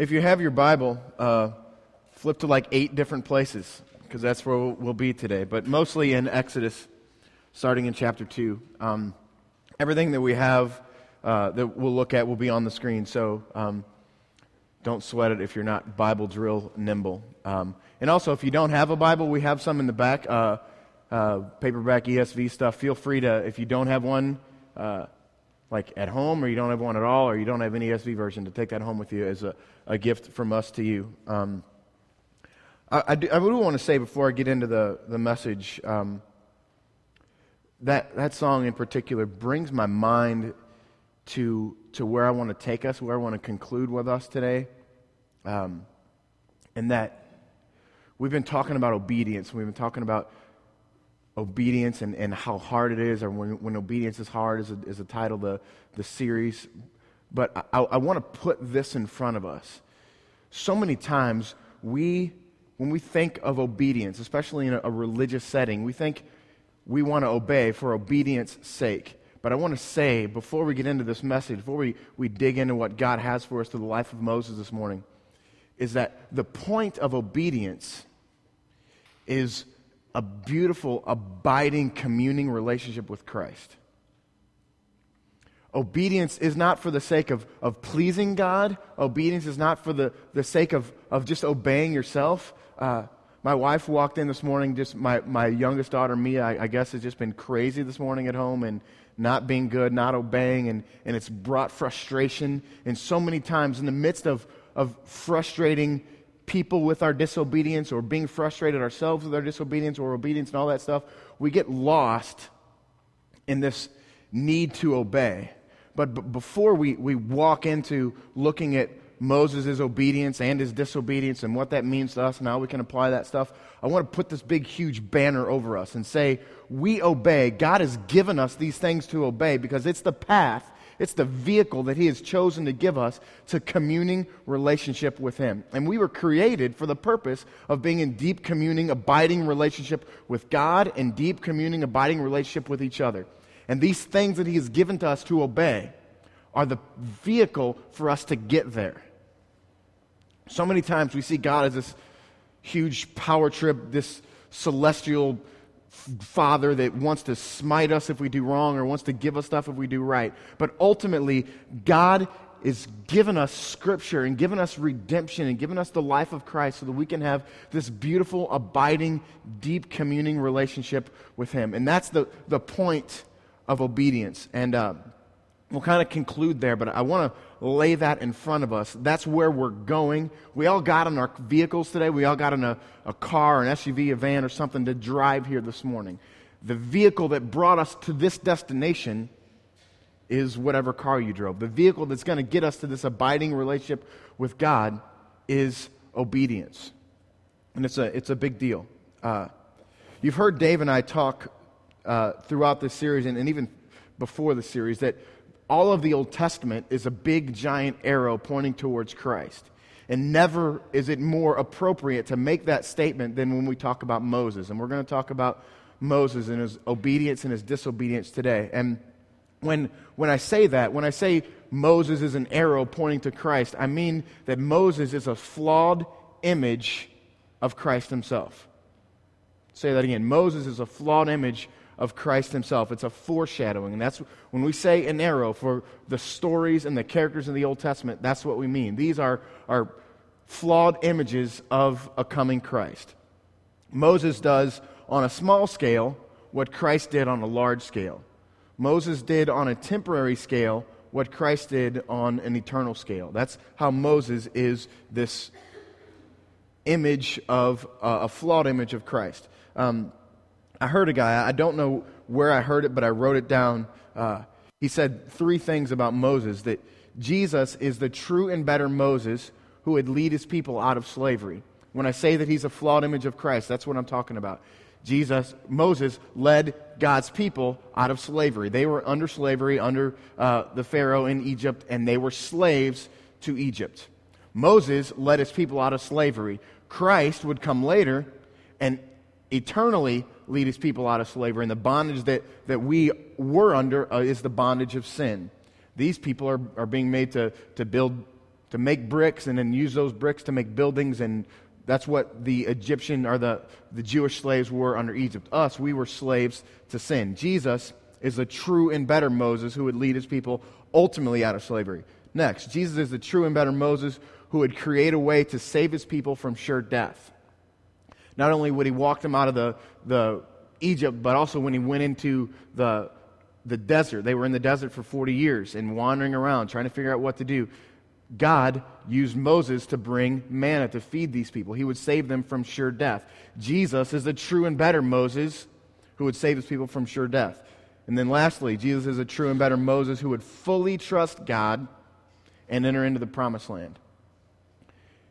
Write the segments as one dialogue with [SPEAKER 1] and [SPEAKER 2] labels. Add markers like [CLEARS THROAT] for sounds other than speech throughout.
[SPEAKER 1] If you have your Bible, uh, flip to like eight different places because that's where we'll, be today, but mostly in Exodus, starting in chapter 2. Um, everything that we have uh, that we'll look at will be on the screen, so um, don't sweat it if you're not Bible drill nimble. Um, and also, if you don't have a Bible, we have some in the back, uh, uh paperback ESV stuff. Feel free to, if you don't have one, uh, like at home, or you don't have one at all, or you don't have any ESV version, to take that home with you as a, a gift from us to you. Um, I, I, do, I would want to say before I get into the, the message um, that, that song in particular brings my mind to, to where I want to take us, where I want to conclude with us today. Um, and that we've been talking about obedience. We've been talking about obedience and, and how hard it is, or when, when obedience is hard, is a, is a title of the, the series. But I, I want to put this in front of us. So many times, we, when we think of obedience, especially in a, a religious setting, we think we want to obey for obedience' sake. But I want to say, before we get into this message, before we, we dig into what God has for us through the life of Moses this morning, is that the point of obedience is a beautiful, abiding, communing relationship with Christ. Obedience is not for the sake of, of pleasing God. Obedience is not for the, the sake of, of just obeying yourself. Uh, my wife walked in this morning, just my, my youngest daughter, Mia, I, I, guess, has just been crazy this morning at home and not being good, not obeying, and, and it's brought frustration. And so many times, in the midst of, of frustrating people with our disobedience or being frustrated ourselves with our disobedience or obedience and all that stuff, we get lost in this need to obey. But b- before we, we walk into looking at Moses' obedience and his disobedience and what that means to us and how we can apply that stuff, I want to put this big, huge banner over us and say, We obey. God has given us these things to obey because it's the path it's the vehicle that He has chosen to give us to communing relationship with Him. And we were created for the purpose of being in deep communing, abiding relationship with God and deep communing, abiding relationship with each other. And these things that He has given to us to obey are the vehicle for us to get there. So many times we see God as this huge power trip, this celestial father that wants to smite us if we do wrong or wants to give us stuff if we do right. But ultimately, God is given us scripture and given us redemption and given us the life of Christ so that we can have this beautiful, abiding, deep communing relationship with Him. And that's the, the point of obedience. And uh, we'll kind of conclude there, but I want to lay that in front of us. That's where we're going. We all got in our vehicles today. We all got in a, a car, an SUV, a van, or something to drive here this morning. The vehicle that brought us to this destination is whatever car you drove. The vehicle that's going to get us to this abiding relationship with God is obedience. And it's a, it's a big deal. Uh, you've heard Dave and I talk uh, throughout this series and, and even before the series that all of the Old Testament is a big giant arrow pointing towards Christ. And never is it more appropriate to make that statement than when we talk about Moses. And we're going to talk about Moses and his obedience and his disobedience today. And when, when I say that, when I say Moses is an arrow pointing to Christ, I mean that Moses is a flawed image of Christ himself. Say that again. Moses is a flawed image of Christ himself. It's a foreshadowing. And that's when we say an arrow for the stories and the characters in the Old Testament, that's what we mean. These are, are flawed images of a coming Christ. Moses does on a small scale what Christ did on a large scale. Moses did on a temporary scale what Christ did on an eternal scale. That's how Moses is this image of uh, a flawed image of Christ. Um, I heard a guy, I don't know where I heard it, but I wrote it down. Uh, he said three things about Moses that Jesus is the true and better Moses who would lead his people out of slavery. When I say that he's a flawed image of Christ, that's what I'm talking about. Jesus, Moses led God's people out of slavery. They were under slavery under uh, the Pharaoh in Egypt, and they were slaves to Egypt. Moses led his people out of slavery. Christ would come later and eternally lead his people out of slavery. And the bondage that, that we were under uh, is the bondage of sin. These people are, are being made to, to build to make bricks and then use those bricks to make buildings. And that's what the Egyptian or the, the Jewish slaves were under Egypt. Us, we were slaves to sin. Jesus is the true and better Moses who would lead his people ultimately out of slavery. Next, Jesus is the true and better Moses who would create a way to save his people from sure death. Not only would he walk them out of the, the Egypt, but also when he went into the, the desert. They were in the desert for 40 years and wandering around trying to figure out what to do. God used Moses to bring manna to feed these people. He would save them from sure death. Jesus is the true and better Moses who would save his people from sure death. And then lastly, Jesus is a true and better Moses who would fully trust God and enter into the promised land.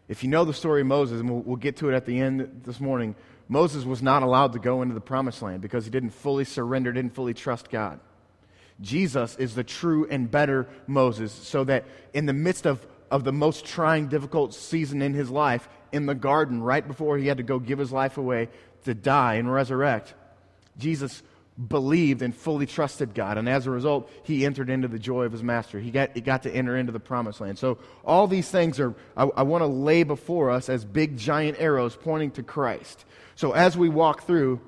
[SPEAKER 1] If you know the story of Moses, and we'll, get to it at the end this morning, Moses was not allowed to go into the promised land because he didn't fully surrender, didn't fully trust God. Jesus is the true and better Moses, so that in the midst of, of the most trying, difficult season in his life, in the garden, right before he had to go give his life away to die and resurrect, Jesus believed and fully trusted God. And as a result, he entered into the joy of his master. He got, he got to enter into the promised land. So, all these things are, I, I want to lay before us as big, giant arrows pointing to Christ. So, as we walk through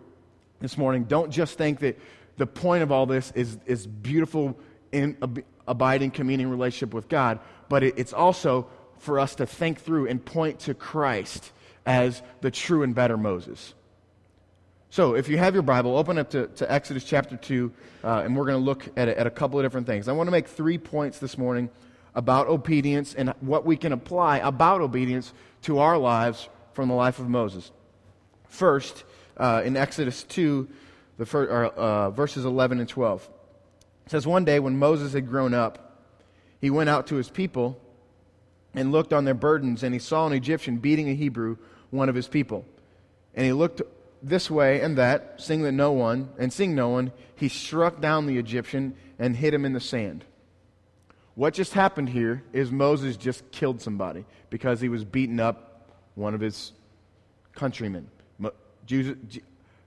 [SPEAKER 1] this morning, don't just think that the point of all this is, is beautiful, in, ab, abiding, communing relationship with God, but it, it's also for us to think through and point to Christ as the true and better Moses. So, if you have your Bible, open up to, to Exodus chapter 2, uh, and we're going to look at a, at a couple of different things. I want to make three points this morning about obedience and what we can apply about obedience to our lives from the life of Moses. First, uh, in Exodus 2, the first, or, uh, verses 11 and 12, it says, One day when Moses had grown up, he went out to his people and looked on their burdens, and he saw an Egyptian beating a Hebrew, one of his people. And he looked this way and that, seeing that no one, and seeing no one, he struck down the Egyptian and hit him in the sand. What just happened here is Moses just killed somebody because he was beating up one of his countrymen.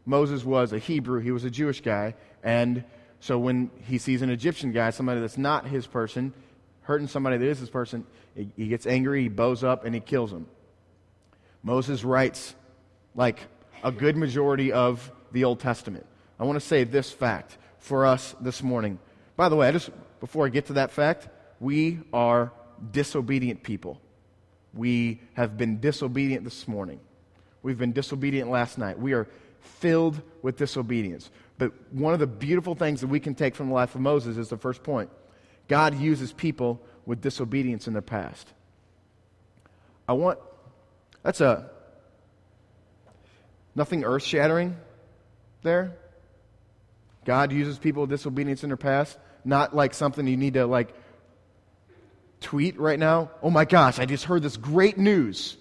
[SPEAKER 1] Moses was a Hebrew, he was a Jewish guy, and so when he sees an Egyptian guy, somebody that's not his person, hurting somebody that is his person, he gets angry, he bows up, and he kills him. Moses writes, like, a good majority of the Old Testament. I want to say this fact for us this morning. By the way, I just before I get to that fact, we are disobedient people. We have been disobedient this morning. We've been disobedient last night. We are filled with disobedience. But one of the beautiful things that we can take from the life of Moses is the first point God uses people with disobedience in their past. I want, that's a, Nothing earth shattering there. God uses people with disobedience in their past, not like something you need to like tweet right now. Oh my gosh, I just heard this great news.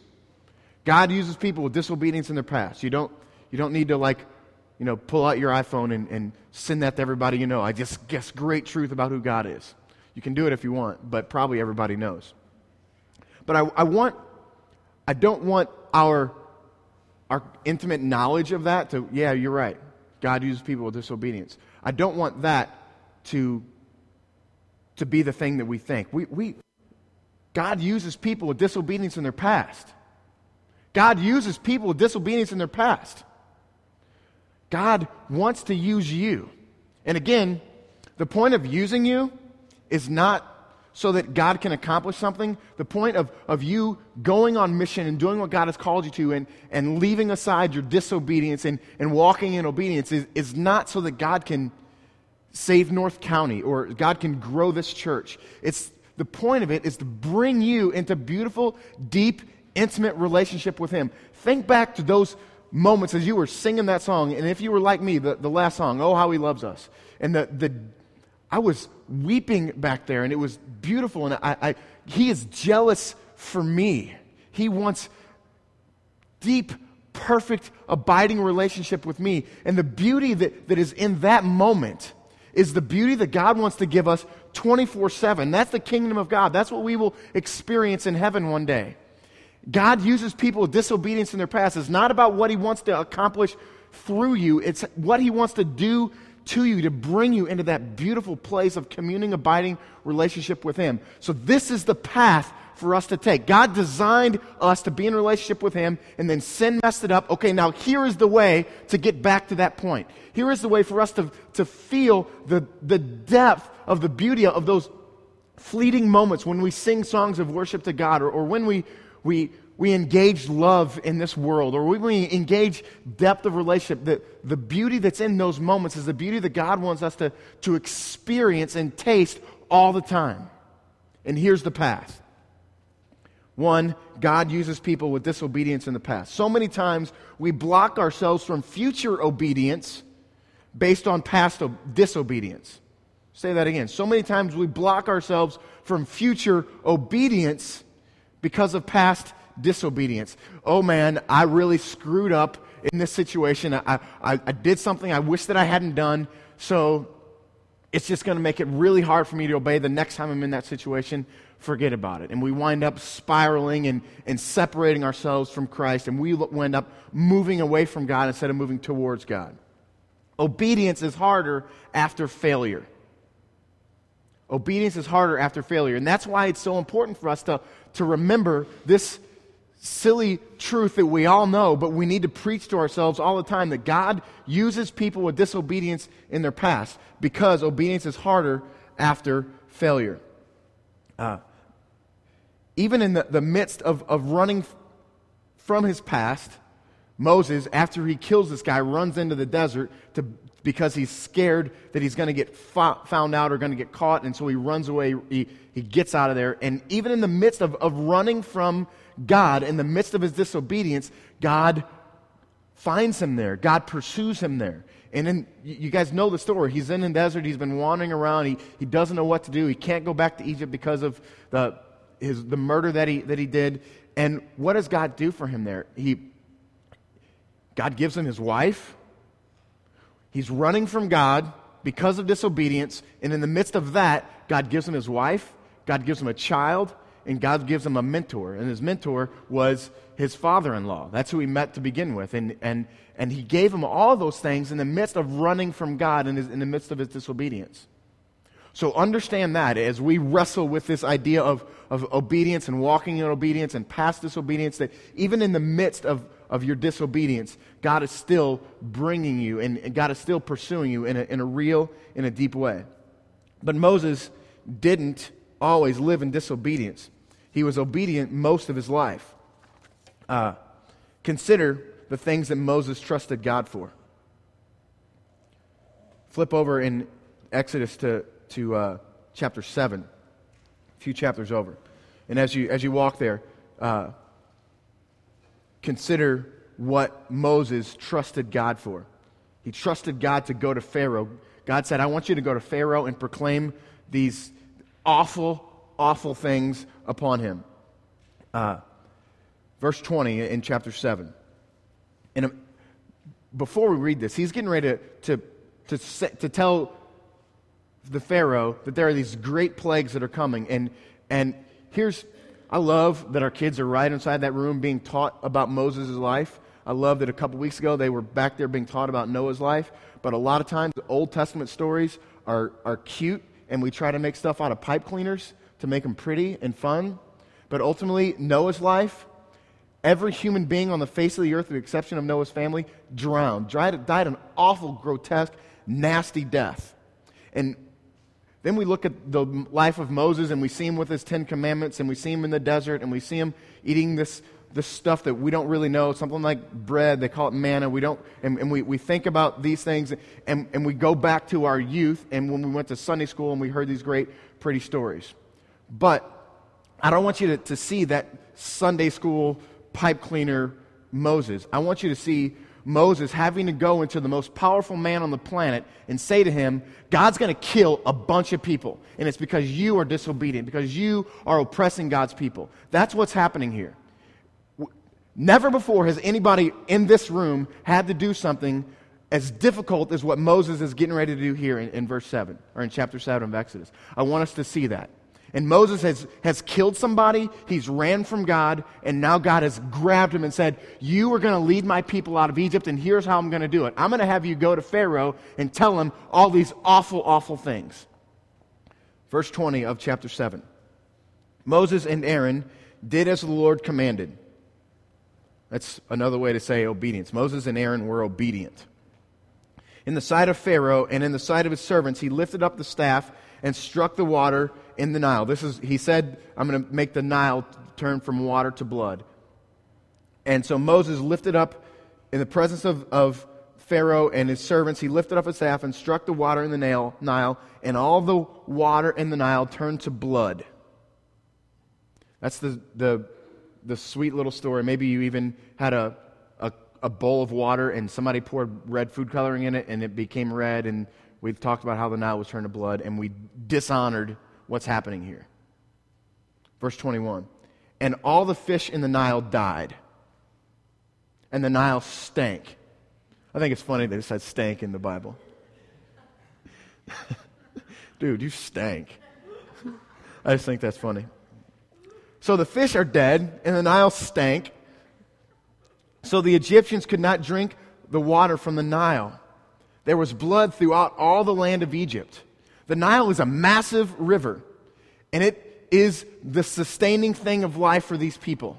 [SPEAKER 1] God uses people with disobedience in their past. You don't, you don't need to like, you know, pull out your iPhone and, and send that to everybody you know. I just guess great truth about who God is. You can do it if you want, but probably everybody knows. But I, I want, I don't want our our intimate knowledge of that to, yeah, you're right. God uses people with disobedience. I don't want that to, to be the thing that we think. We, we, God uses people with disobedience in their past. God uses people with disobedience in their past. God wants to use you. And again, the point of using you is not so that God can accomplish something. The point of, of you going on mission and doing what God has called you to and, and leaving aside your disobedience and, and walking in obedience is, is not so that God can save North County or God can grow this church. It's the point of it is to bring you into beautiful, deep, intimate relationship with Him. Think back to those moments as you were singing that song, and if you were like me, the, the last song, Oh, How He Loves Us, and the, the I was weeping back there, and it was beautiful. And I, I, he is jealous for me. He wants deep, perfect, abiding relationship with me. And the beauty that, that is in that moment is the beauty that God wants to give us 24 7. That's the kingdom of God. That's what we will experience in heaven one day. God uses people with disobedience in their past. It's not about what He wants to accomplish through you, it's what He wants to do to you to bring you into that beautiful place of communing, abiding relationship with Him. So, this is the path for us to take. God designed us to be in relationship with Him, and then sin messed it up. Okay, now here is the way to get back to that point. Here is the way for us to, to feel the, the depth of the beauty of those fleeting moments when we sing songs of worship to God or, or when we, we, we engage love in this world or we engage depth of relationship, the, the beauty that's in those moments is the beauty that God wants us to, to experience and taste all the time. And here's the path. One, God uses people with disobedience in the past. So many times we block ourselves from future obedience based on past disobedience. Say that again. So many times we block ourselves from future obedience because of past disobedience. Oh man, I really screwed up in this situation. I, I, I did something I wish that I hadn't done. So it's just going to make it really hard for me to obey the next time I'm in that situation. Forget about it. And we wind up spiraling and, and separating ourselves from Christ, and we wind up moving away from God instead of moving towards God. Obedience is harder after failure. Obedience is harder after failure. And that's why it's so important for us to, to remember this silly truth that we all know, but we need to preach to ourselves all the time that God uses people with disobedience in their past because obedience is harder after failure. Uh, even in the, the midst of, of running from his past, Moses, after he kills this guy, runs into the desert to because he's scared that he's going to get found out or going to get caught. And so he runs away. He, he gets out of there. And even in the midst of, of running from God, in the midst of his disobedience, God finds him there. God pursues him there. And then you guys know the story. He's in the desert. He's been wandering around. He, he doesn't know what to do. He can't go back to Egypt because of the, his, the murder that he, that he did. And what does God do for him there? He, God gives him his wife. He's running from God because of disobedience. And in the midst of that, God gives him his wife, God gives him a child, and God gives him a mentor. And his mentor was his father in law. That's who he met to begin with. And, and, and he gave him all those things in the midst of running from God in, his, in the midst of his disobedience. So understand that as we wrestle with this idea of, of obedience and walking in obedience and past disobedience, that even in the midst of, of your disobedience, God is still bringing you and God is still pursuing you in a, in a real, in a deep way. But Moses didn't always live in disobedience, he was obedient most of his life. Uh, consider the things that Moses trusted God for. Flip over in Exodus to, to uh, chapter 7, a few chapters over. And as you, as you walk there, uh, consider what Moses trusted God for. He trusted God to go to Pharaoh. God said, I want you to go to Pharaoh and proclaim these awful, awful things upon him. Uh, verse 20 in chapter 7. And before we read this, he's getting ready to, to, to, to tell the Pharaoh that there are these great plagues that are coming. And, and here's I love that our kids are right inside that room being taught about Moses' life. I love that a couple weeks ago they were back there being taught about Noah's life. But a lot of times, Old Testament stories are, are cute, and we try to make stuff out of pipe cleaners to make them pretty and fun. But ultimately, Noah's life, every human being on the face of the earth, with the exception of Noah's family, drowned, died, died an awful, grotesque, nasty death. And then we look at the life of Moses and we see him with his Ten Commandments and we see him in the desert and we see him eating this, this stuff that we don't really know, something like bread. They call it manna. We don't, and, and we, we think about these things and, and we go back to our youth and when we went to Sunday school and we heard these great, pretty stories. But I don't want you to, to see that Sunday school pipe cleaner Moses. I want you to see Moses having to go into the most powerful man on the planet and say to him, God's going to kill a bunch of people. And it's because you are disobedient, because you are oppressing God's people. That's what's happening here. Never before has anybody in this room had to do something as difficult as what Moses is getting ready to do here in, in verse 7, or in chapter 7 of Exodus. I want us to see that. And Moses has, has killed somebody, he's ran from God, and now God has grabbed him and said, You are going to lead my people out of Egypt, and here's how I'm going to do it. I'm going to have you go to Pharaoh and tell him all these awful, awful things. Verse 20 of chapter 7. Moses and Aaron did as the Lord commanded. That's another way to say obedience. Moses and Aaron were obedient. In the sight of Pharaoh and in the sight of his servants, he lifted up the staff and struck the water in the Nile. This is, he said, I'm going to make the Nile turn from water to blood. And so Moses lifted up in the presence of, of Pharaoh and his servants, he lifted up his staff and struck the water in the Nile, and all the water in the Nile turned to blood. That's the, the, the sweet little story. Maybe you even had a, a, a bowl of water and somebody poured red food coloring in it and it became red, and we've talked about how the Nile was turned to blood, and we dishonored what's happening here. Verse 21 And all the fish in the Nile died, and the Nile stank. I think it's funny it says stank in the Bible. [LAUGHS] Dude, you stank. I just think that's funny. So the fish are dead, and the Nile stank. So the Egyptians could not drink the water from the Nile. There was blood throughout all the land of Egypt. The Nile is a massive river, and it is the sustaining thing of life for these people.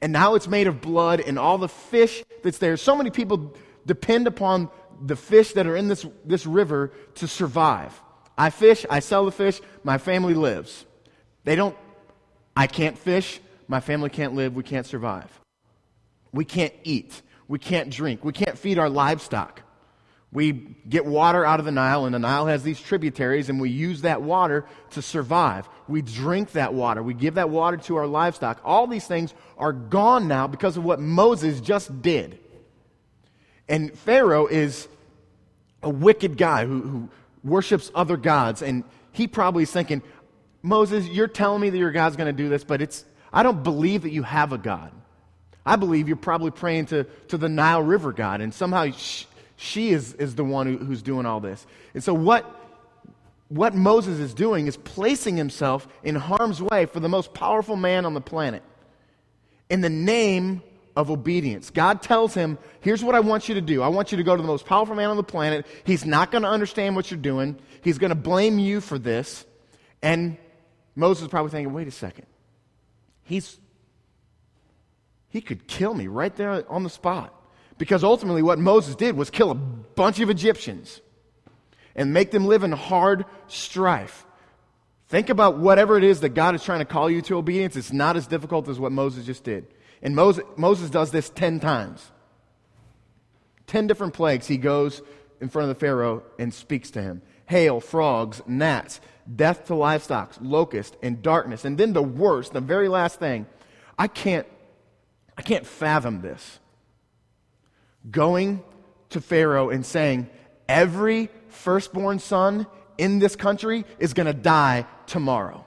[SPEAKER 1] And now it's made of blood, and all the fish that's there. So many people depend upon the fish that are in this, this river to survive. I fish, I sell the fish, my family lives. They don't, I can't fish, my family can't live, we can't survive. We can't eat, we can't drink, we can't feed our livestock. We get water out of the Nile, and the Nile has these tributaries, and we use that water to survive. We drink that water. We give that water to our livestock. All these things are gone now because of what Moses just did. And Pharaoh is a wicked guy who, who worships other gods. And he probably is thinking, Moses, you're telling me that your God's going to do this, but it's, I don't believe that you have a God. I believe you're probably praying to, to the Nile River God, and somehow she is, is the one who, who's doing all this. And so, what, what Moses is doing is placing himself in harm's way for the most powerful man on the planet in the name of obedience. God tells him, Here's what I want you to do. I want you to go to the most powerful man on the planet. He's not going to understand what you're doing, he's going to blame you for this. And Moses is probably thinking, Wait a second. He's, he could kill me right there on the spot. Because ultimately, what Moses did was kill a bunch of Egyptians and make them live in hard strife. Think about whatever it is that God is trying to call you to obedience. It's not as difficult as what Moses just did. And Moses, Moses does this 10 times. 10 different plagues. He goes in front of the Pharaoh and speaks to him hail, frogs, gnats, death to livestock, locust, and darkness. And then the worst, the very last thing, I can't, I can't fathom this. Going to Pharaoh and saying, every firstborn son in this country is going to die tomorrow.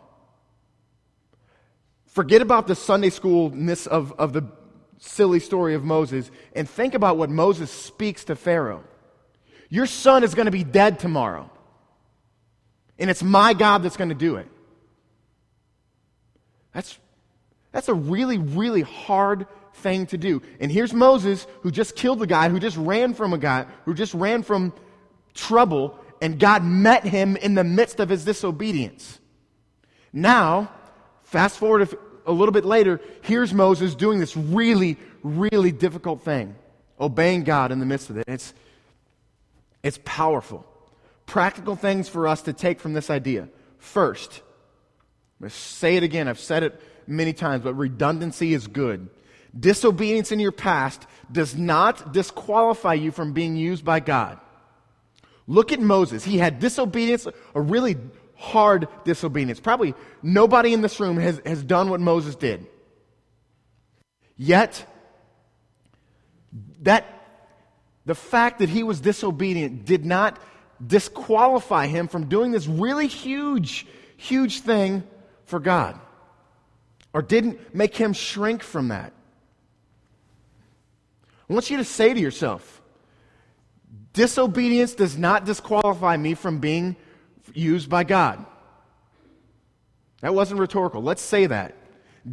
[SPEAKER 1] Forget about the Sunday schoolness of, of the silly story of Moses and think about what Moses speaks to Pharaoh. Your son is going to be dead tomorrow. And it's my God that's going to do it. That's, that's a really, really hard thing to do. And here's Moses, who just killed the guy, who just ran from a guy, who just ran from trouble, and God met him in the midst of his disobedience. Now, Fast forward a little bit later, here's Moses doing this really, really difficult thing, obeying God in the midst of it. It's, it's powerful. Practical things for us to take from this idea. First, I'm going to say it again, I've said it many times, but redundancy is good. Disobedience in your past does not disqualify you from being used by God. Look at Moses. He had disobedience, a really hard disobedience. Probably nobody in this room has, has done what Moses did. Yet, that the fact that he was disobedient did not disqualify him from doing this really huge, huge thing for God. Or didn't make him shrink from that. I want you to say to yourself, disobedience does not disqualify me from being used by God. That wasn't rhetorical. Let's say that.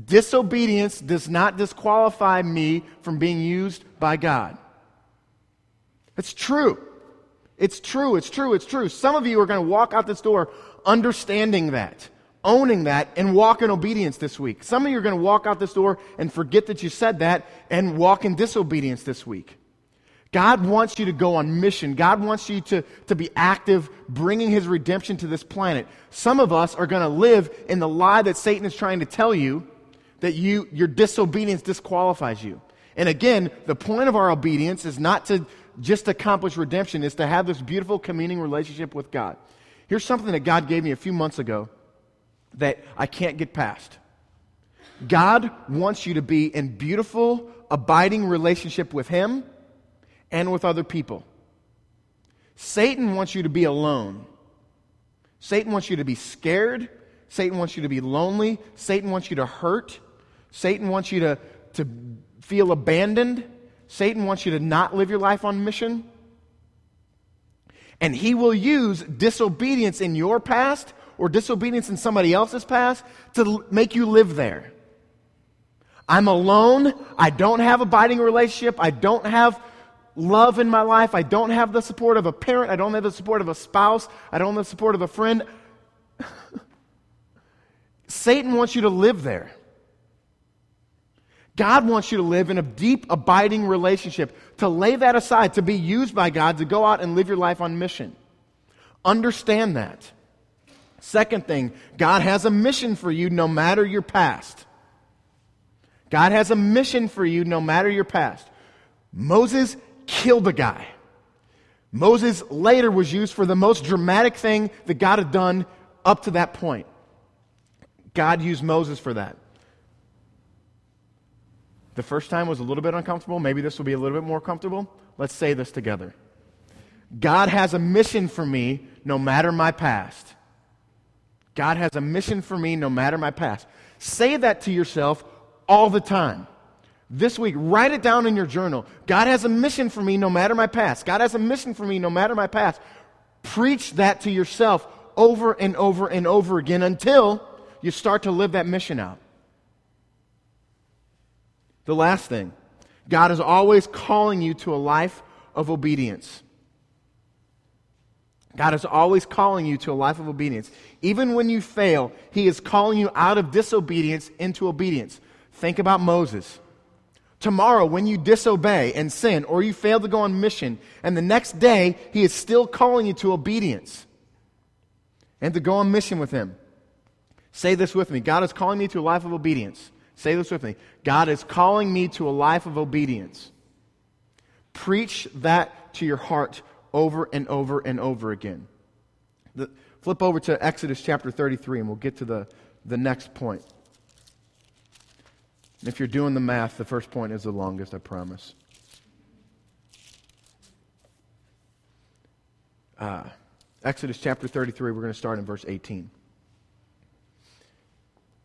[SPEAKER 1] Disobedience does not disqualify me from being used by God. It's true. It's true. It's true. It's true. Some of you are going to walk out this door understanding that. Owning that and walk in obedience this week. Some of you are going to walk out this door and forget that you said that and walk in disobedience this week. God wants you to go on mission. God wants you to, to be active, bringing his redemption to this planet. Some of us are going to live in the lie that Satan is trying to tell you that you, your disobedience disqualifies you. And again, the point of our obedience is not to just accomplish redemption, is to have this beautiful communing relationship with God. Here's something that God gave me a few months ago that I can't get past. God wants you to be in beautiful, abiding relationship with Him and with other people. Satan wants you to be alone. Satan wants you to be scared. Satan wants you to be lonely. Satan wants you to hurt. Satan wants you to, to feel abandoned. Satan wants you to not live your life on mission. And he will use disobedience in your past or disobedience in somebody else's past to make you live there. I'm alone. I don't have abiding relationship. I don't have love in my life. I don't have the support of a parent. I don't have the support of a spouse. I don't have the support of a friend. [LAUGHS] Satan wants you to live there. God wants you to live in a deep, abiding relationship, to lay that aside, to be used by God to go out and live your life on mission. Understand that. Second thing, God has a mission for you no matter your past. God has a mission for you no matter your past. Moses killed a guy. Moses later was used for the most dramatic thing that God had done up to that point. God used Moses for that. The first time was a little bit uncomfortable. Maybe this will be a little bit more comfortable. Let's say this together. God has a mission for me no matter my past. God has a mission for me no matter my past. Say that to yourself all the time. This week, write it down in your journal. God has a mission for me no matter my past. God has a mission for me no matter my past. Preach that to yourself over and over and over again until you start to live that mission out. The last thing God is always calling you to a life of obedience. God is always calling you to a life of obedience. Even when you fail, He is calling you out of disobedience into obedience. Think about Moses. Tomorrow, when you disobey and sin, or you fail to go on mission, and the next day, He is still calling you to obedience and to go on mission with Him. Say this with me God is calling me to a life of obedience. Say this with me God is calling me to a life of obedience. Preach that to your heart over and over and over again. The, flip over to Exodus chapter 33, and we'll get to the, the next point. And if you're doing the math, the first point is the longest, I promise. Uh, Exodus chapter 33, we're going to start in verse 18.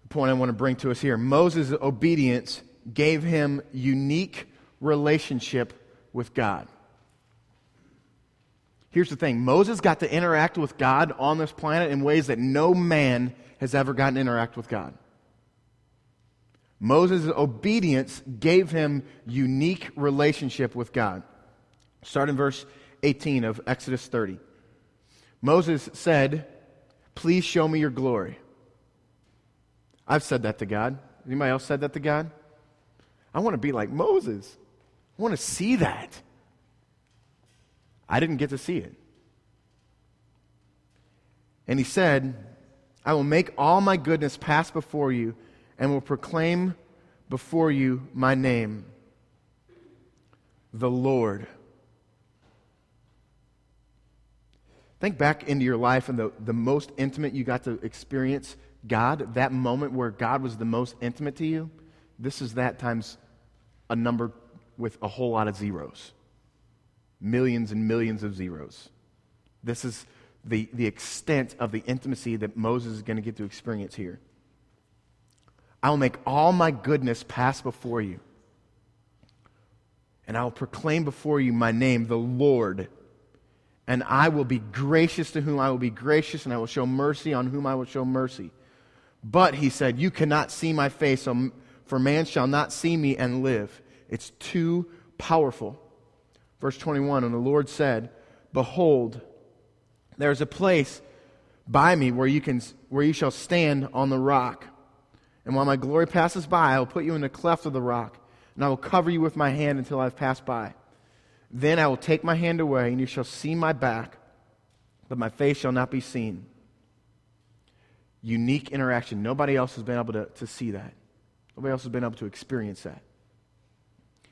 [SPEAKER 1] The point I want to bring to us here Moses' obedience gave him unique relationship with God. Here's the thing Moses got to interact with God on this planet in ways that no man has ever gotten to interact with God. Moses' obedience gave him unique relationship with God. Start in verse 18 of Exodus 30. Moses said, Please show me your glory. I've said that to God. Anybody else said that to God? I want to be like Moses. I want to see that. I didn't get to see it. And he said, I will make all my goodness pass before you and will proclaim before you my name, the Lord. Think back into your life and the, the most intimate you got to experience God, that moment where God was the most intimate to you. This is that times a number with a whole lot of zeros millions and millions of zeros. This is the, the extent of the intimacy that Moses is going to get to experience here. I will make all my goodness pass before you, and I will proclaim before you my name, the Lord. And I will be gracious to whom I will be gracious, and I will show mercy on whom I will show mercy. But, he said, You cannot see my face, for man shall not see me and live. It's too powerful. Verse 21 And the Lord said, Behold, there is a place by me where you, can, where you shall stand on the rock. And while my glory passes by, I will put you in the cleft of the rock, and I will cover you with my hand until I have passed by. Then I will take my hand away, and you shall see my back, but my face shall not be seen. Unique interaction. Nobody else has been able to, to see that. Nobody else has been able to experience that.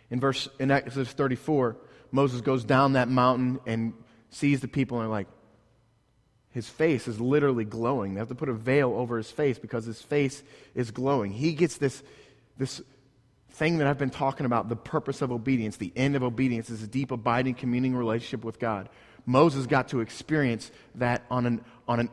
[SPEAKER 1] In verse in Exodus 34, Moses goes down that mountain and sees the people and are like, his face is literally glowing. They have to put a veil over his face because his face is glowing. He gets this, this thing that I've been talking about the purpose of obedience, the end of obedience is a deep, abiding, communing relationship with God. Moses got to experience that on an, on a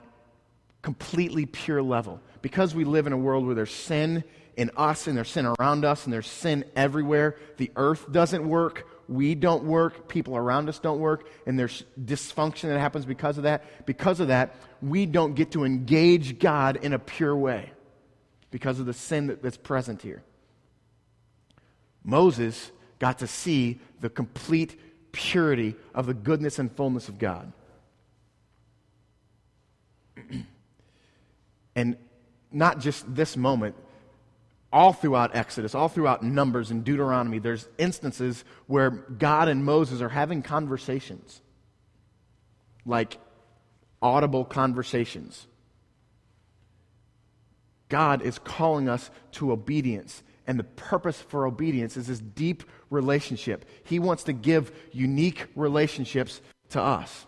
[SPEAKER 1] completely pure level. Because we live in a world where there's sin in us and there's sin around us and there's sin everywhere, the earth doesn't work we don't work, people around us don't work, and there's dysfunction that happens because of that. Because of that, we don't get to engage God in a pure way because of the sin that, that's present here. Moses got to see the complete purity of the goodness and fullness of God. [CLEARS THROAT] and not just this moment, all throughout Exodus, all throughout Numbers and Deuteronomy, there's instances where God and Moses are having conversations, like audible conversations. God is calling us to obedience. And the purpose for obedience is this deep relationship. He wants to give unique relationships to us.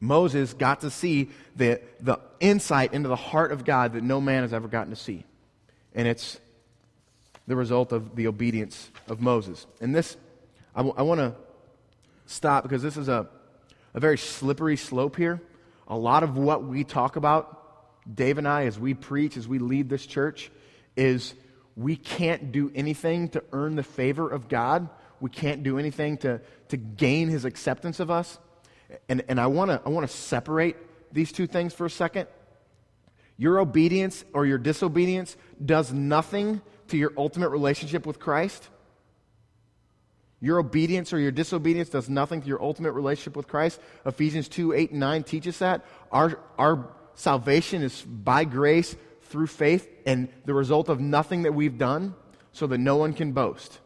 [SPEAKER 1] Moses got to see the, the insight into the heart of God that no man has ever gotten to see and it's the result of the obedience of Moses. And this, I, w- I want to stop because this is a, a very slippery slope here. A lot of what we talk about, Dave and I, as we preach, as we lead this church, is we can't do anything to earn the favor of God. We can't do anything to, to gain his acceptance of us. And, and I want to I wanna separate these two things for a second. Your obedience or your disobedience does nothing to your ultimate relationship with Christ. Your obedience or your disobedience does nothing to your ultimate relationship with Christ. Ephesians 2 8 and 9 teaches that. Our, our salvation is by grace through faith and the result of nothing that we've done so that no one can boast.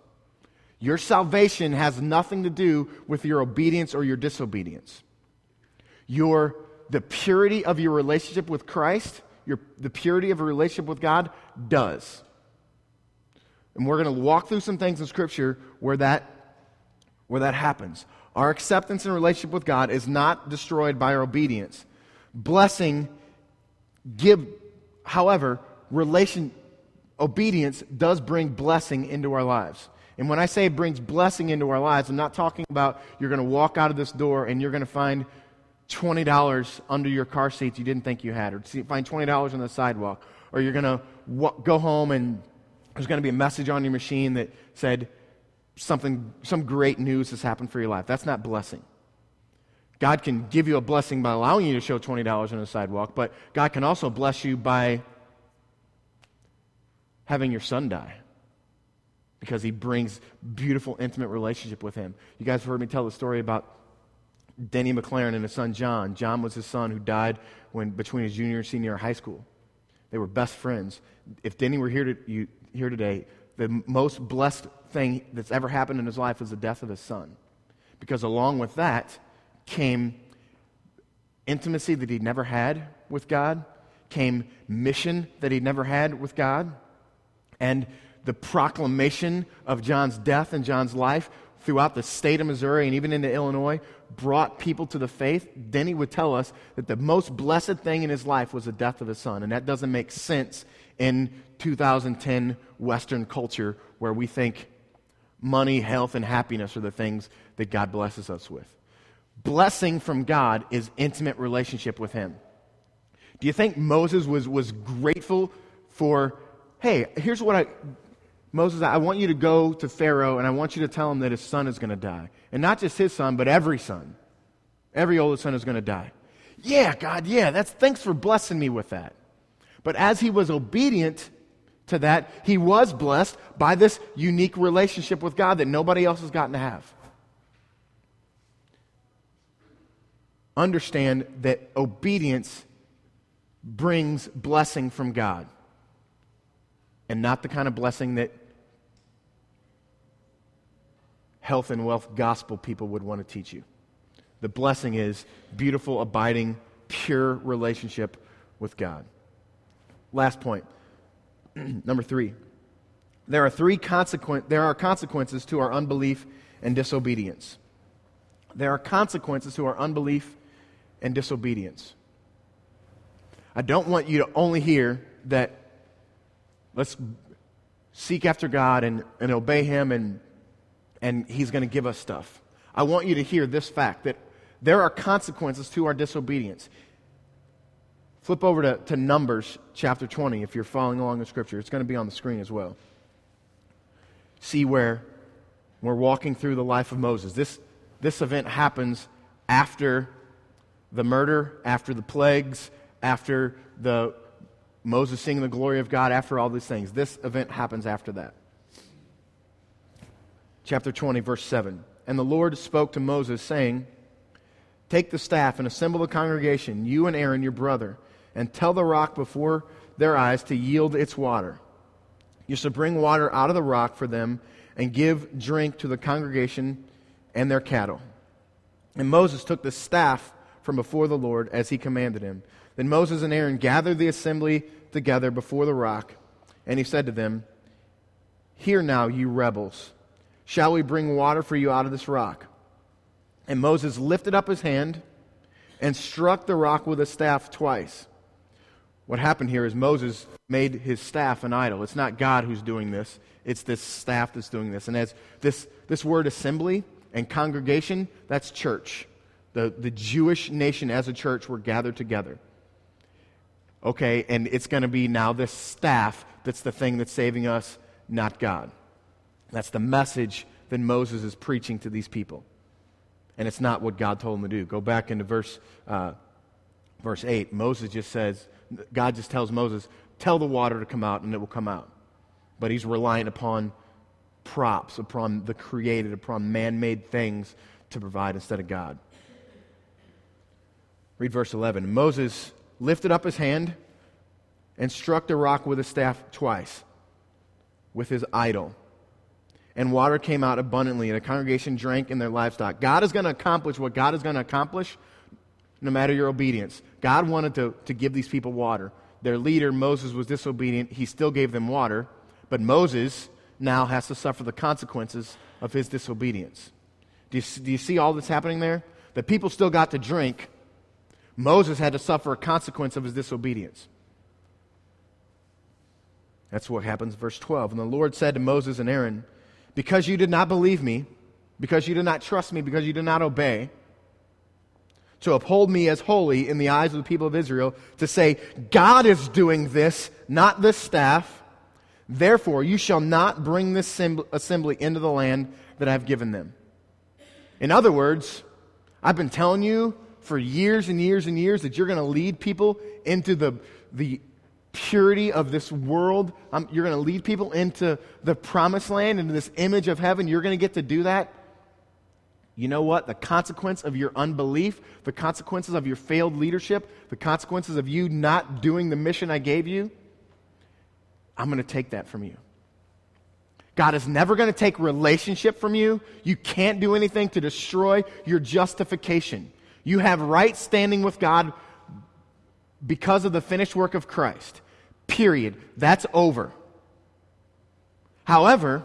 [SPEAKER 1] Your salvation has nothing to do with your obedience or your disobedience. Your, the purity of your relationship with Christ your, the purity of a relationship with God does. And we're going to walk through some things in Scripture where that, where that happens. Our acceptance and relationship with God is not destroyed by our obedience. Blessing, give, however, relation, obedience does bring blessing into our lives. And when I say it brings blessing into our lives, I'm not talking about you're going to walk out of this door and you're going to find $20 under your car seats you didn't think you had, or find $20 on the sidewalk, or you're going to w- go home and there's going to be a message on your machine that said something, some great news has happened for your life. That's not blessing. God can give you a blessing by allowing you to show $20 on the sidewalk, but God can also bless you by having your son die because he brings beautiful, intimate relationship with him. You guys have heard me tell the story about Denny McLaren and his son John. John was his son who died when, between his junior and senior high school. They were best friends. If Denny were here, to, you, here today, the most blessed thing that's ever happened in his life was the death of his son. Because along with that came intimacy that he'd never had with God, came mission that he'd never had with God, and the proclamation of John's death and John's life throughout the state of Missouri and even into Illinois brought people to the faith, then he would tell us that the most blessed thing in his life was the death of his son. And that doesn't make sense in 2010 Western culture where we think money, health, and happiness are the things that God blesses us with. Blessing from God is intimate relationship with him. Do you think Moses was, was grateful for, hey, here's what I, Moses, I want you to go to Pharaoh and I want you to tell him that his son is going to die. And not just his son, but every son. Every oldest son is going to die. Yeah, God, yeah, that's thanks for blessing me with that. But as he was obedient to that, he was blessed by this unique relationship with God that nobody else has gotten to have. Understand that obedience brings blessing from God. And not the kind of blessing that health and wealth gospel people would want to teach you. The blessing is beautiful, abiding, pure relationship with God. Last point. [CLEARS THROAT] Number three. There are three consequent there are consequences to our unbelief and disobedience. There are consequences to our unbelief and disobedience. I don't want you to only hear that let's seek after God and, and obey Him and, and He's going to give us stuff. I want you to hear this fact that there are consequences to our disobedience. Flip over to, to Numbers chapter 20 if you're following along in Scripture. It's going to be on the screen as well. See where we're walking through the life of Moses. This, this event happens after the murder, after the plagues, after the Moses seeing the glory of God, after all these things. This event happens after that. Chapter 20, verse 7. And the Lord spoke to Moses, saying, Take the staff and assemble the congregation, you and Aaron your brother, and tell the rock before their eyes to yield its water. You shall bring water out of the rock for them and give drink to the congregation and their cattle. And Moses took the staff from before the Lord as he commanded him. Then Moses and Aaron gathered the assembly together before the rock, and he said to them, Hear now, you rebels. Shall we bring water for you out of this rock? And Moses lifted up his hand and struck the rock with a staff twice. What happened here is Moses made his staff an idol. It's not God who's doing this, it's this staff that's doing this. And as this, this word assembly and congregation, that's church. The, the Jewish nation as a church were gathered together. Okay, and it's going to be now this staff that's the thing that's saving us, not God. That's the message that Moses is preaching to these people and it's not what God told him to do. Go back into verse, uh, verse 8. Moses just says, God just tells Moses, tell the water to come out, and it will come out. But he's relying upon props, upon the created, upon man made things to provide instead of God. Read verse 11. Moses lifted up his hand and struck the rock with a staff twice with his idol and water came out abundantly, and the congregation drank in their livestock. God is going to accomplish what God is going to accomplish no matter your obedience. God wanted to, to give these people water. Their leader, Moses, was disobedient. He still gave them water, but Moses now has to suffer the consequences of his disobedience. Do you, do you see all that's happening there? The people still got to drink. Moses had to suffer a consequence of his disobedience. That's what happens, verse 12. And the Lord said to Moses and Aaron, because you did not believe me, because you did not trust me, because you did not obey, to uphold me as holy in the eyes of the people of Israel, to say, God is doing this, not this staff. Therefore, you shall not bring this assembly into the land that I have given them. In other words, I've been telling you for years and years and years that you're going to lead people into the, the purity of this world. Um, you're going to lead people into the promised land, into this image of heaven. You're going to get to do that. You know what? The consequence of your unbelief, the consequences of your failed leadership, the consequences of you not doing the mission I gave you, I'm going to take that from you. God is never going to take relationship from you. You can't do anything to destroy your justification. You have right standing with God because of the finished work of Christ. Period. That's over. However,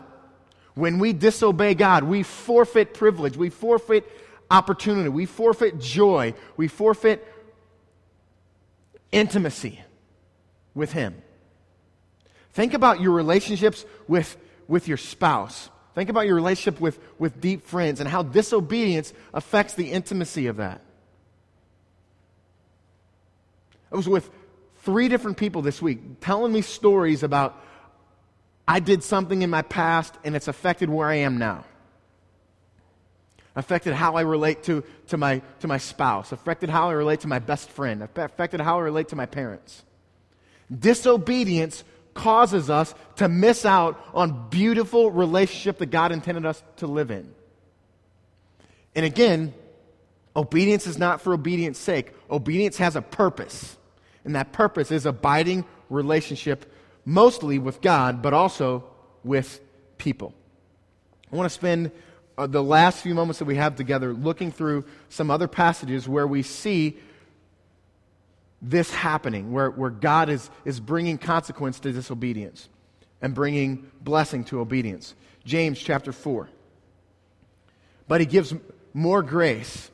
[SPEAKER 1] when we disobey God, we forfeit privilege, we forfeit opportunity, we forfeit joy, we forfeit intimacy with Him. Think about your relationships with, with your spouse. Think about your relationship with, with deep friends and how disobedience affects the intimacy of that. I was with three different people this week telling me stories about I did something in my past and it's affected where I am now. Affected how I relate to, to, my, to my spouse, affected how I relate to my best friend, affected how I relate to my parents. Disobedience causes us to miss out on beautiful relationship that God intended us to live in. And again, obedience is not for obedience sake. Obedience has a purpose. And that purpose is abiding relationship mostly with God, but also with people. I want to spend uh, the last few moments that we have together looking through some other passages where we see this happening, where, where God is, is bringing consequence to disobedience and bringing blessing to obedience. James chapter 4. But he gives more grace.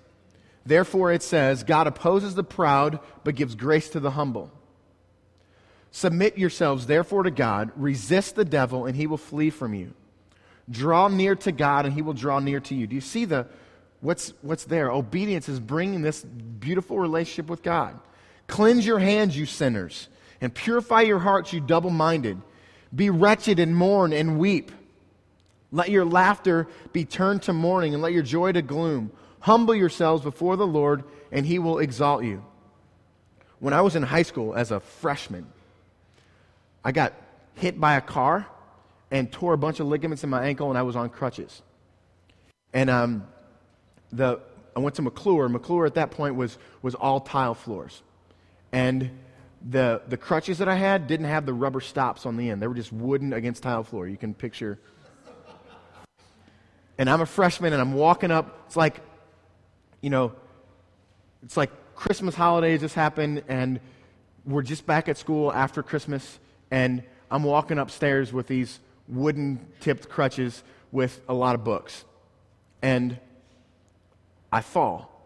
[SPEAKER 1] Therefore, it says, God opposes the proud, but gives grace to the humble. Submit yourselves, therefore, to God. Resist the devil, and he will flee from you. Draw near to God, and he will draw near to you. Do you see the, what's, what's there? Obedience is bringing this beautiful relationship with God. Cleanse your hands, you sinners, and purify your hearts, you double minded. Be wretched and mourn and weep. Let your laughter be turned to mourning, and let your joy to gloom. Humble yourselves before the Lord, and he will exalt you. When I was in high school as a freshman, I got hit by a car and tore a bunch of ligaments in my ankle, and I was on crutches. And um, the, I went to McClure. McClure at that point was, was all tile floors. And the, the crutches that I had didn't have the rubber stops on the end, they were just wooden against tile floor. You can picture. And I'm a freshman, and I'm walking up. It's like, you know, it's like Christmas holidays just happened, and we're just back at school after Christmas and I'm walking upstairs with these wooden tipped crutches with a lot of books. And I fall.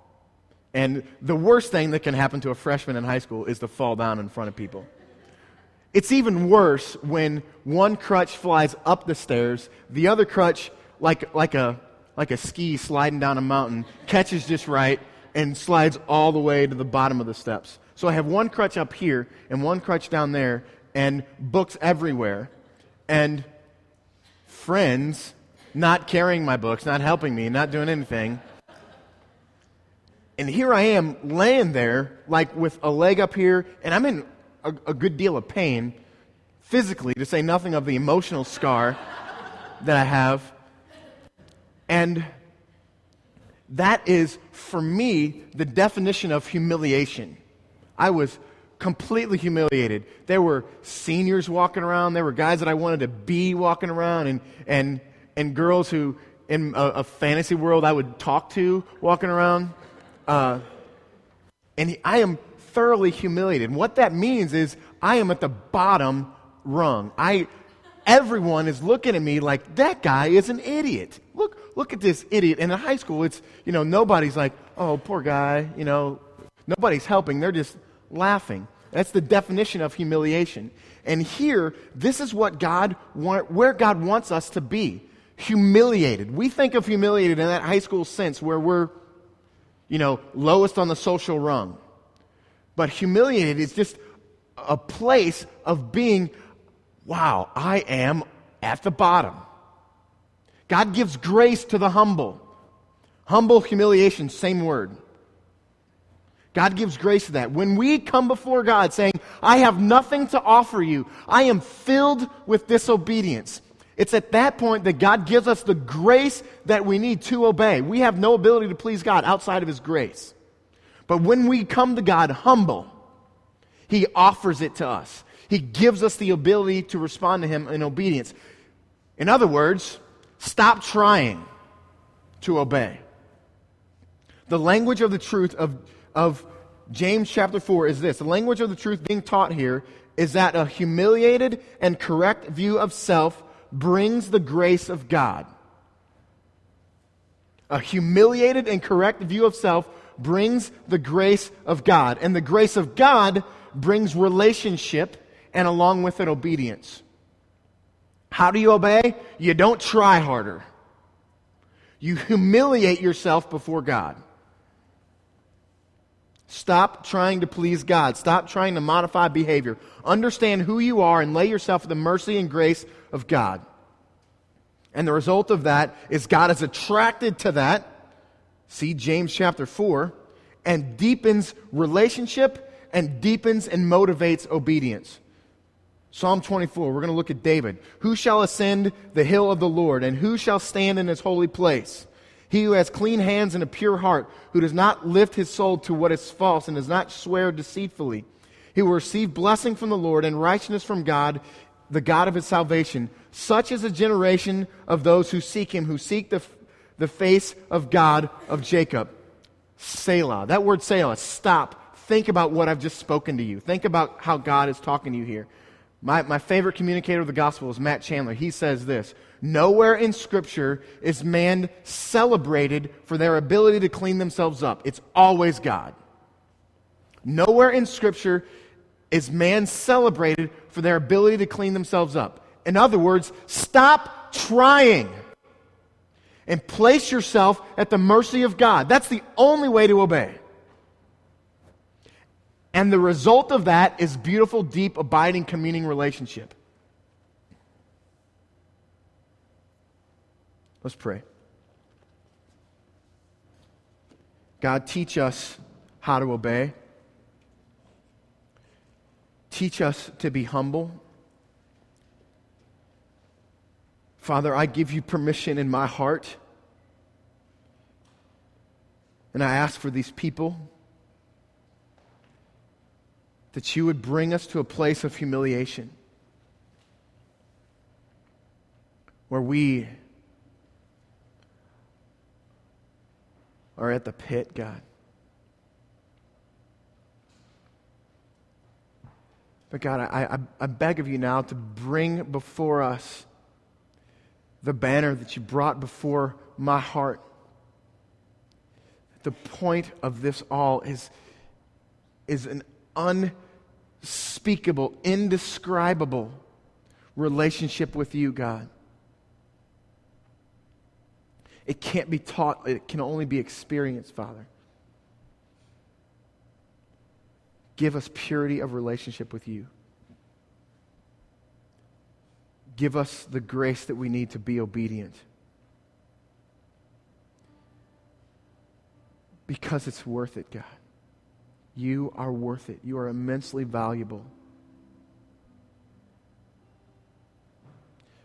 [SPEAKER 1] And the worst thing that can happen to a freshman in high school is to fall down in front of people. It's even worse when one crutch flies up the stairs, the other crutch, like, like, a, like a ski sliding down a mountain, catches just right and slides all the way to the bottom of the steps. So I have one crutch up here and one crutch down there, and books everywhere, and friends not carrying my books, not helping me, not doing anything. And here I am laying there, like with a leg up here, and I'm in a, a good deal of pain physically, to say nothing of the emotional scar [LAUGHS] that I have. And that is, for me, the definition of humiliation. I was completely humiliated. There were seniors walking around. There were guys that I wanted to be walking around, and, and, and girls who, in a, a fantasy world, I would talk to walking around. Uh, and he, I am thoroughly humiliated. And what that means is I am at the bottom rung. I, everyone is looking at me like that guy is an idiot. Look, look at this idiot. And in high school, it's you know nobody's like, oh, poor guy. You know, nobody's helping. They're just laughing. That's the definition of humiliation. And here, this is what God want, where God wants us to be. Humiliated. We think of humiliated in that high school sense where we're, you know, lowest on the social rung. But humiliated is just a place of being, wow, I am at the bottom. God gives grace to the humble. Humble humiliation, same word. God gives grace to that. When we come before God saying, I have nothing to offer you, I am filled with disobedience, it's at that point that God gives us the grace that we need to obey. We have no ability to please God outside of His grace. But when we come to God humble, He offers it to us. He gives us the ability to respond to Him in obedience. In other words, stop trying to obey. The language of the truth of of James chapter 4 is this the language of the truth being taught here is that a humiliated and correct view of self brings the grace of God. A humiliated and correct view of self brings the grace of God. And the grace of God brings relationship and along with it obedience. How do you obey? You don't try harder. You humiliate yourself before God. Stop trying to please God. Stop trying to modify behavior. Understand who you are and lay yourself at the mercy and grace of God. And the result of that is God is attracted to that. See James chapter 4 and deepens relationship and deepens and motivates obedience. Psalm 24, we're going to look at David. Who shall ascend the hill of the Lord, and who shall stand in his holy place? He who has clean hands and a pure heart, who does not lift his soul to what is false and does not swear deceitfully. He will receive blessing from the Lord and righteousness from God, the God of his salvation. Such is a generation of those who seek him, who seek the, the face of God of Jacob. Selah. That word Selah, stop. Think about what I've just spoken to you. Think about how God is talking to you here. My, my favorite communicator of the gospel is Matt Chandler. He says this Nowhere in Scripture is man celebrated for their ability to clean themselves up. It's always God. Nowhere in Scripture is man celebrated for their ability to clean themselves up. In other words, stop trying and place yourself at the mercy of God. That's the only way to obey. And the result of that is beautiful, deep, abiding, communing relationship. Let's pray. God, teach us how to obey. Teach us to be humble. Father, I give you permission in my heart. And I ask for these people that you would bring us to a place of humiliation where we are at the pit, God. But God, I, I, I beg of you now to bring before us the banner that you brought before my heart. The point of this all is, is an unspeakable, indescribable relationship with you, God. It can't be taught, it can only be experienced, Father. Give us purity of relationship with you. Give us the grace that we need to be obedient. Because it's worth it, God. You are worth it. You are immensely valuable.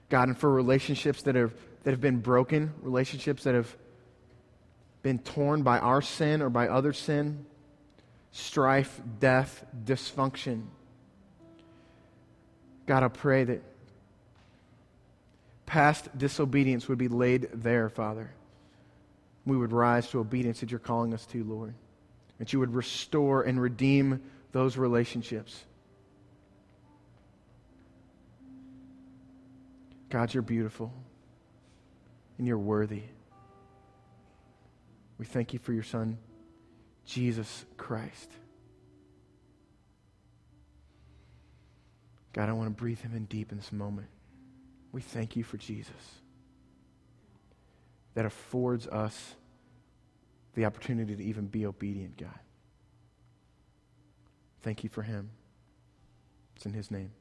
[SPEAKER 1] God, and for relationships that have, that have been broken, relationships that have been torn by our sin or by other sin, strife, death, dysfunction. God, I pray that past disobedience would be laid there, Father. We would rise to obedience that you're calling us to, Lord. That you would restore and redeem those relationships. God, you're beautiful and you're worthy. We thank you for your Son, Jesus Christ. God, I want to breathe him in deep in this moment. We thank you for Jesus that affords us the opportunity to even be obedient, God. Thank you for him. It's in his name.